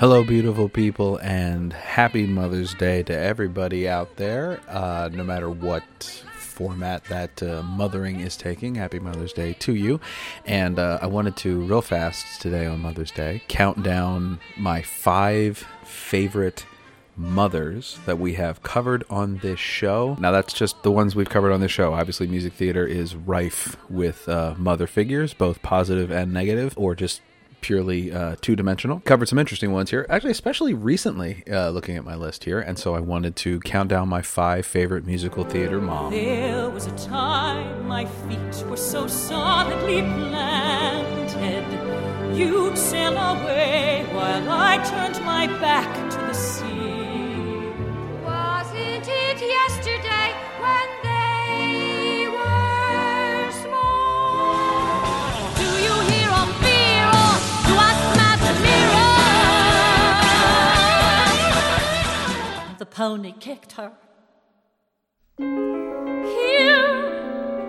Hello, beautiful people, and happy Mother's Day to everybody out there, uh, no matter what format that uh, mothering is taking. Happy Mother's Day to you. And uh, I wanted to, real fast today on Mother's Day, count down my five favorite mothers that we have covered on this show. Now, that's just the ones we've covered on this show. Obviously, music theater is rife with uh, mother figures, both positive and negative, or just purely uh, two dimensional. Covered some interesting ones here, actually, especially recently, uh, looking at my list here. And so I wanted to count down my five favorite musical theater moms. There was a time my feet were so solidly planted. You'd sail away while I turned my back to the sea. Pony kicked her. Here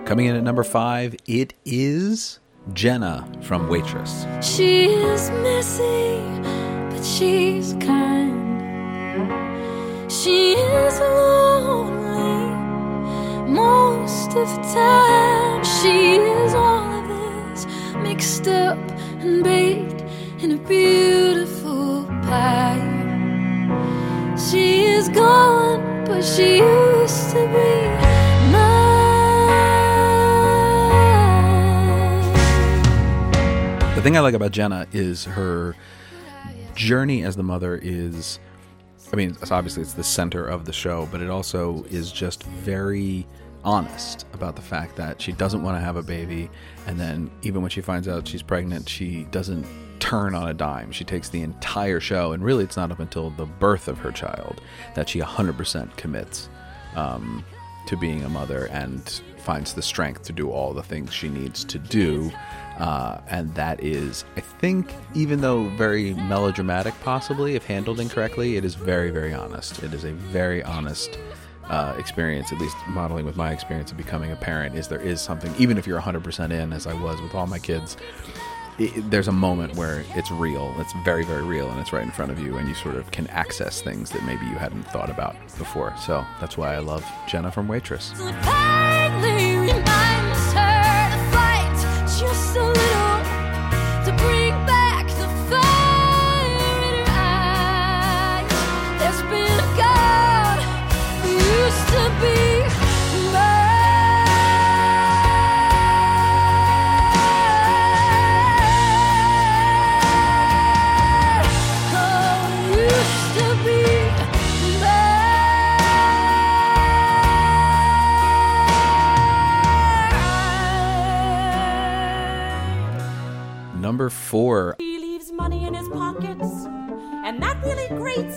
Coming in at number five, it is Jenna from Waitress. She is messy, but she's kind. She is lonely most of the time. She is all of this mixed up and baked in a beautiful pie. She is gone, but she used to be. The thing I like about Jenna is her journey as the mother is I mean, obviously it's the center of the show, but it also is just very honest about the fact that she doesn't want to have a baby and then even when she finds out she's pregnant, she doesn't turn on a dime. She takes the entire show and really it's not up until the birth of her child that she 100% commits um, to being a mother and finds the strength to do all the things she needs to do. Uh, and that is, I think, even though very melodramatic, possibly if handled incorrectly, it is very, very honest. It is a very honest uh, experience, at least modeling with my experience of becoming a parent. Is there is something, even if you're 100% in, as I was with all my kids, it, there's a moment where it's real. It's very, very real, and it's right in front of you, and you sort of can access things that maybe you hadn't thought about before. So that's why I love Jenna from Waitress.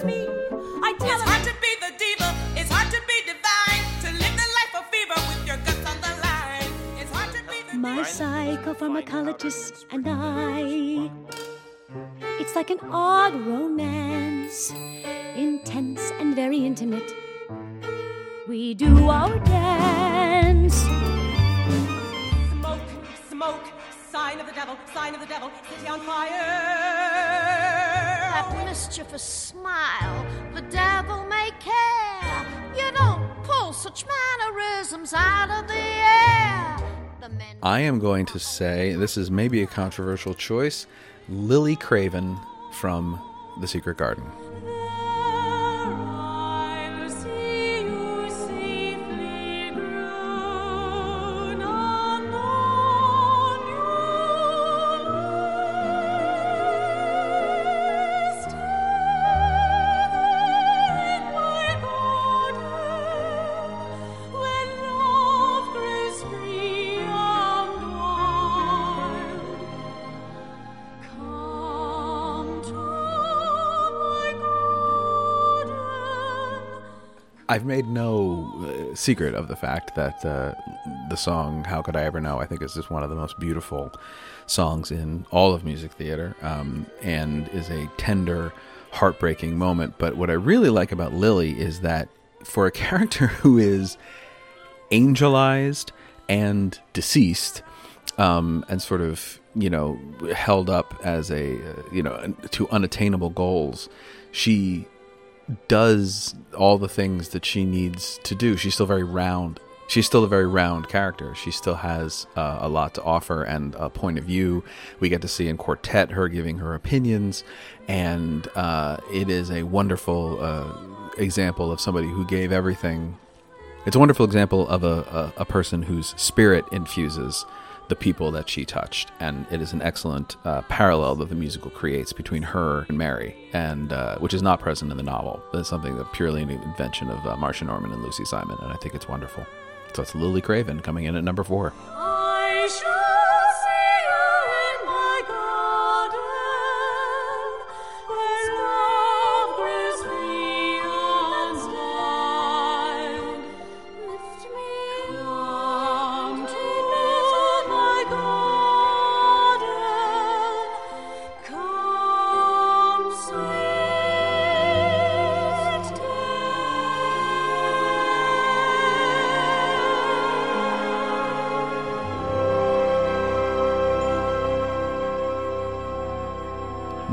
Really me. I tell It's him hard to be the diva. It's hard to be divine. To live the life of fever with your guts on the line. It's hard to be the My psychopharmacologist and I. It's like an odd romance, intense and very intimate. We do our dance. smoke, smoke. Sign of the devil, sign of the devil. City on fire. That mischievous smile, the devil may care. You don't pull such mannerisms out of the air. The men I am going to say this is maybe a controversial choice. Lily Craven from The Secret Garden. I've made no uh, secret of the fact that uh, the song "How Could I Ever Know" I think is just one of the most beautiful songs in all of music theater, um, and is a tender, heartbreaking moment. But what I really like about Lily is that for a character who is angelized and deceased, um, and sort of you know held up as a uh, you know to unattainable goals, she does all the things that she needs to do. She's still very round. She's still a very round character. She still has uh, a lot to offer and a point of view. We get to see in Quartet her giving her opinions, and uh, it is a wonderful uh, example of somebody who gave everything. It's a wonderful example of a, a, a person whose spirit infuses the people that she touched, and it is an excellent uh, parallel that the musical creates between her and Mary, and uh, which is not present in the novel. It's something that purely an invention of uh, Marsha Norman and Lucy Simon, and I think it's wonderful. So it's Lily Craven coming in at number four.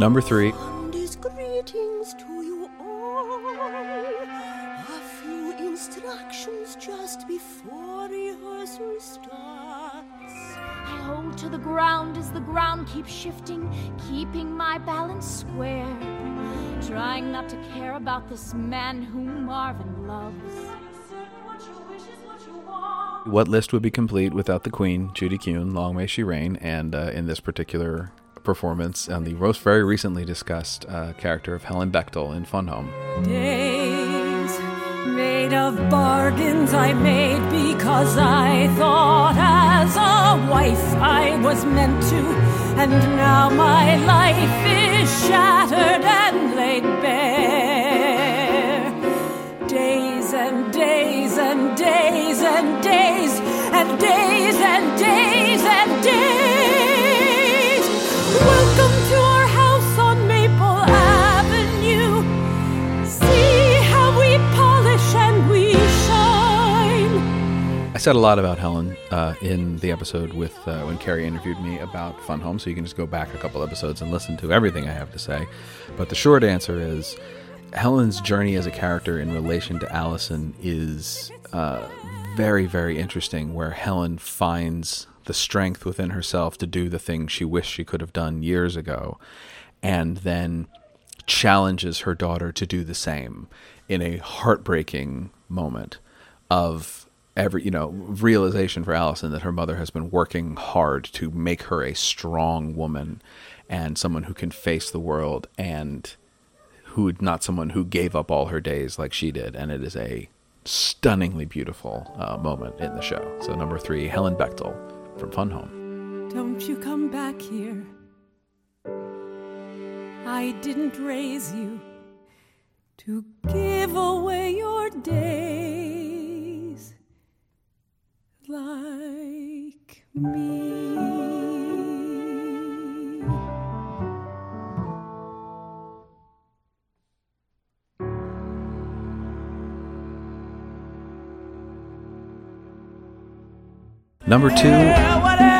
Few three. just before rehearsal starts. I hold to the ground as the ground keeps shifting, keeping my balance square. Trying not to care about this man whom Marvin loves. what list would be complete without the Queen, Judy Kuhn, Long May She Reign, and uh, in this particular performance, on the most very recently discussed uh, character of Helen Bechdel in Fun Home. Days made of bargains I made because I thought as a wife I was meant to, and now my life is shattered and laid bare. Days and days and days and days and days and days said a lot about Helen uh, in the episode with uh, when Carrie interviewed me about Fun Home, so you can just go back a couple episodes and listen to everything I have to say. But the short answer is Helen's journey as a character in relation to Alison is uh, very, very interesting, where Helen finds the strength within herself to do the things she wished she could have done years ago, and then challenges her daughter to do the same in a heartbreaking moment of every you know realization for Alison that her mother has been working hard to make her a strong woman and someone who can face the world and who not someone who gave up all her days like she did. And it is a stunningly beautiful uh, moment in the show. So number three helen bechdel from fun home. Don't you come back here. I didn't raise you to give away your days like me. number two Yeah,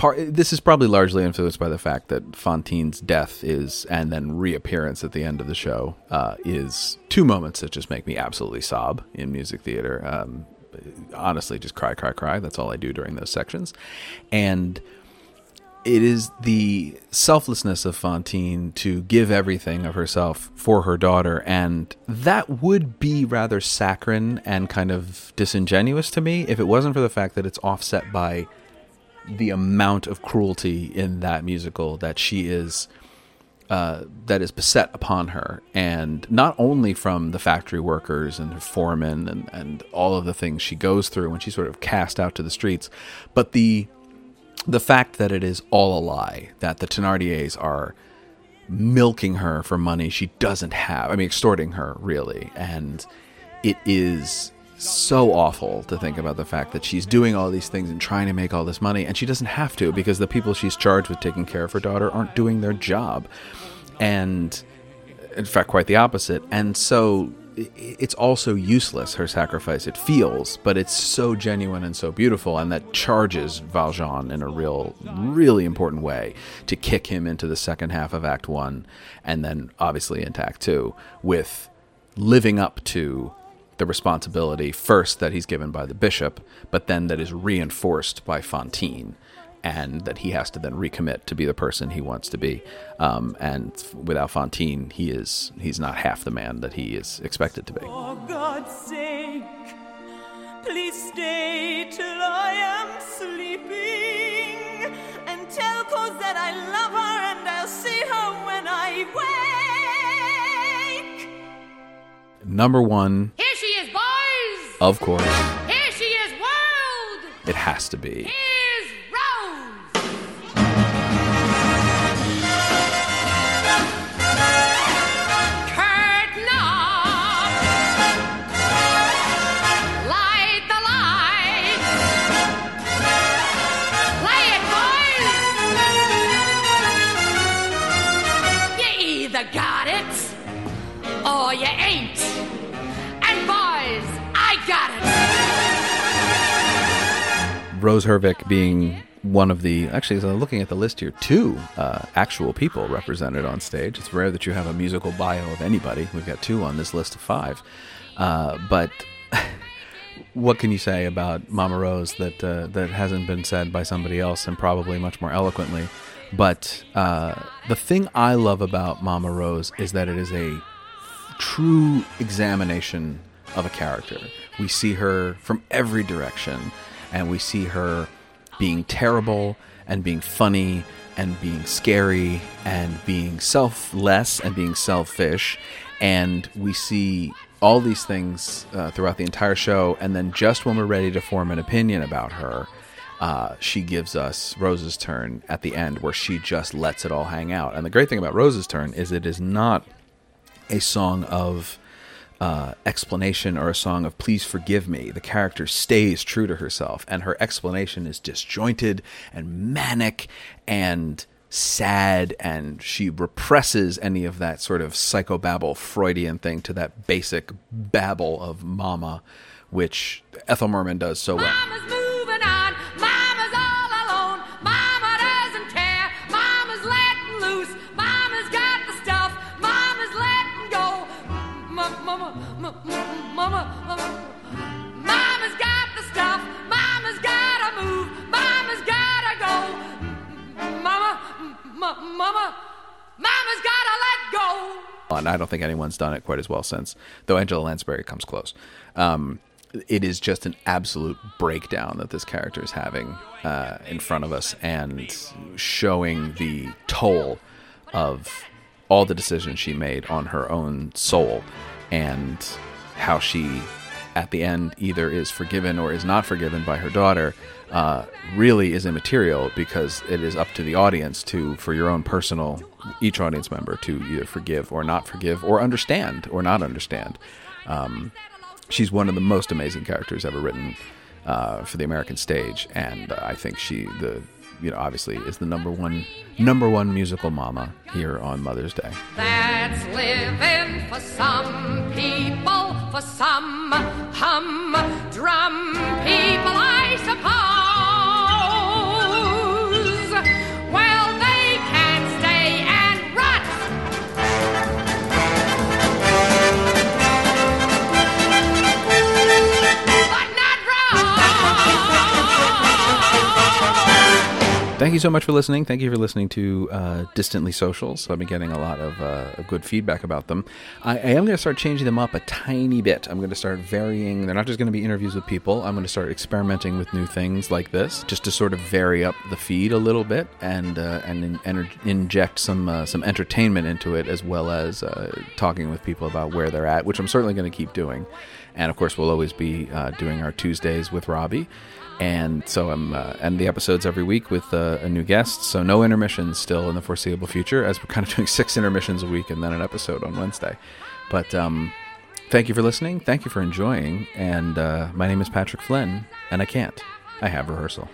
part this is probably largely influenced by the fact that Fantine's death is and then reappearance at the end of the show uh, is two moments that just make me absolutely sob in music theater. Um, honestly just cry, cry, cry. That's all I do during those sections, and it is the selflessness of Fantine to give everything of herself for her daughter, and that would be rather saccharine and kind of disingenuous to me if it wasn't for the fact that it's offset by the amount of cruelty in that musical that she is uh, that is beset upon her, and not only from the factory workers and her foremen and, and all of the things she goes through when she's sort of cast out to the streets, but the the fact that it is all a lie, that the Thenardiers are milking her for money she doesn't have. I mean, extorting her, really. And it is so awful to think about the fact that she's doing all these things and trying to make all this money, and she doesn't have to because the people she's charged with taking care of her daughter aren't doing their job. And in fact, quite the opposite. And so it's also useless, her sacrifice, it feels, but it's so genuine and so beautiful, and that charges Valjean in a real, really important way to kick him into the second half of Act One, and then obviously into Act Two, with living up to the responsibility first that he's given by the bishop, but then that is reinforced by Fantine, and that he has to then recommit to be the person he wants to be. Um, and without Fantine, he is he's not half the man that he is expected to be. For God's sake, please stay till I am sleeping and tell Cosette I love her and I'll see her when I wake. Number one, of course, Here she is, world! it has to be. Here's Rose! Curtain up! Light the light! Play it, boys! You either got it or you ain't. Got it! Rose Hovick being one of the actually I'm looking at the list here, two uh, actual people represented on stage. It's rare that you have a musical bio of anybody. We've got two on this list of five, uh, but. What can you say about Mama Rose that uh, that hasn't been said by somebody else and probably much more eloquently? But uh, the thing I love about Mama Rose is that it is a true examination of a character. We see her from every direction, and we see her being terrible and being funny and being scary and being selfless and being selfish. And we see all these things uh, throughout the entire show, and then just when we're ready to form an opinion about her, uh, she gives us Rose's turn at the end, where she just lets it all hang out. And the great thing about Rose's turn is it is not a song of uh, explanation or a song of please forgive me. The character stays true to herself, and her explanation is disjointed and manic and sad, and she represses any of that sort of psychobabble Freudian thing to that basic babble of mama, which Ethel Merman does so well. And I don't think anyone's done it quite as well since, though Angela Lansbury comes close. Um, it is just an absolute breakdown that this character is having uh, in front of us and showing the toll of all the decisions she made on her own soul and how she, at the end, either is forgiven or is not forgiven by her daughter. Uh, really is immaterial because it is up to the audience to, for your own personal, each audience member to either forgive or not forgive or understand or not understand. Um, she's one of the most amazing characters ever written uh, for the American stage, and uh, I think she, the you know, obviously is the number one number one musical mama here on Mother's Day. That's living for some people, for some humdrum people, you so much for listening. Thank you for listening to uh, Distantly Socials. So I've been getting a lot of, uh, good feedback about them. I, I am going to start changing them up a tiny bit. I'm going to start varying. They're not just going to be interviews with people. I'm going to start experimenting with new things like this, just to sort of vary up the feed a little bit and uh, and in, inject some uh, some entertainment into it, as well as uh, talking with people about where they're at, which I'm certainly going to keep doing. And of course, we'll always be uh, doing our Tuesdays with Robbie and so I'm uh, and the episodes every week with uh, a new guest. So no intermissions still in the foreseeable future, as we're kind of doing six intermissions a week and then an episode on Wednesday. But um, thank you for listening. Thank you for enjoying. And uh, my name is Patrick Flynn, and I can't. I have rehearsal.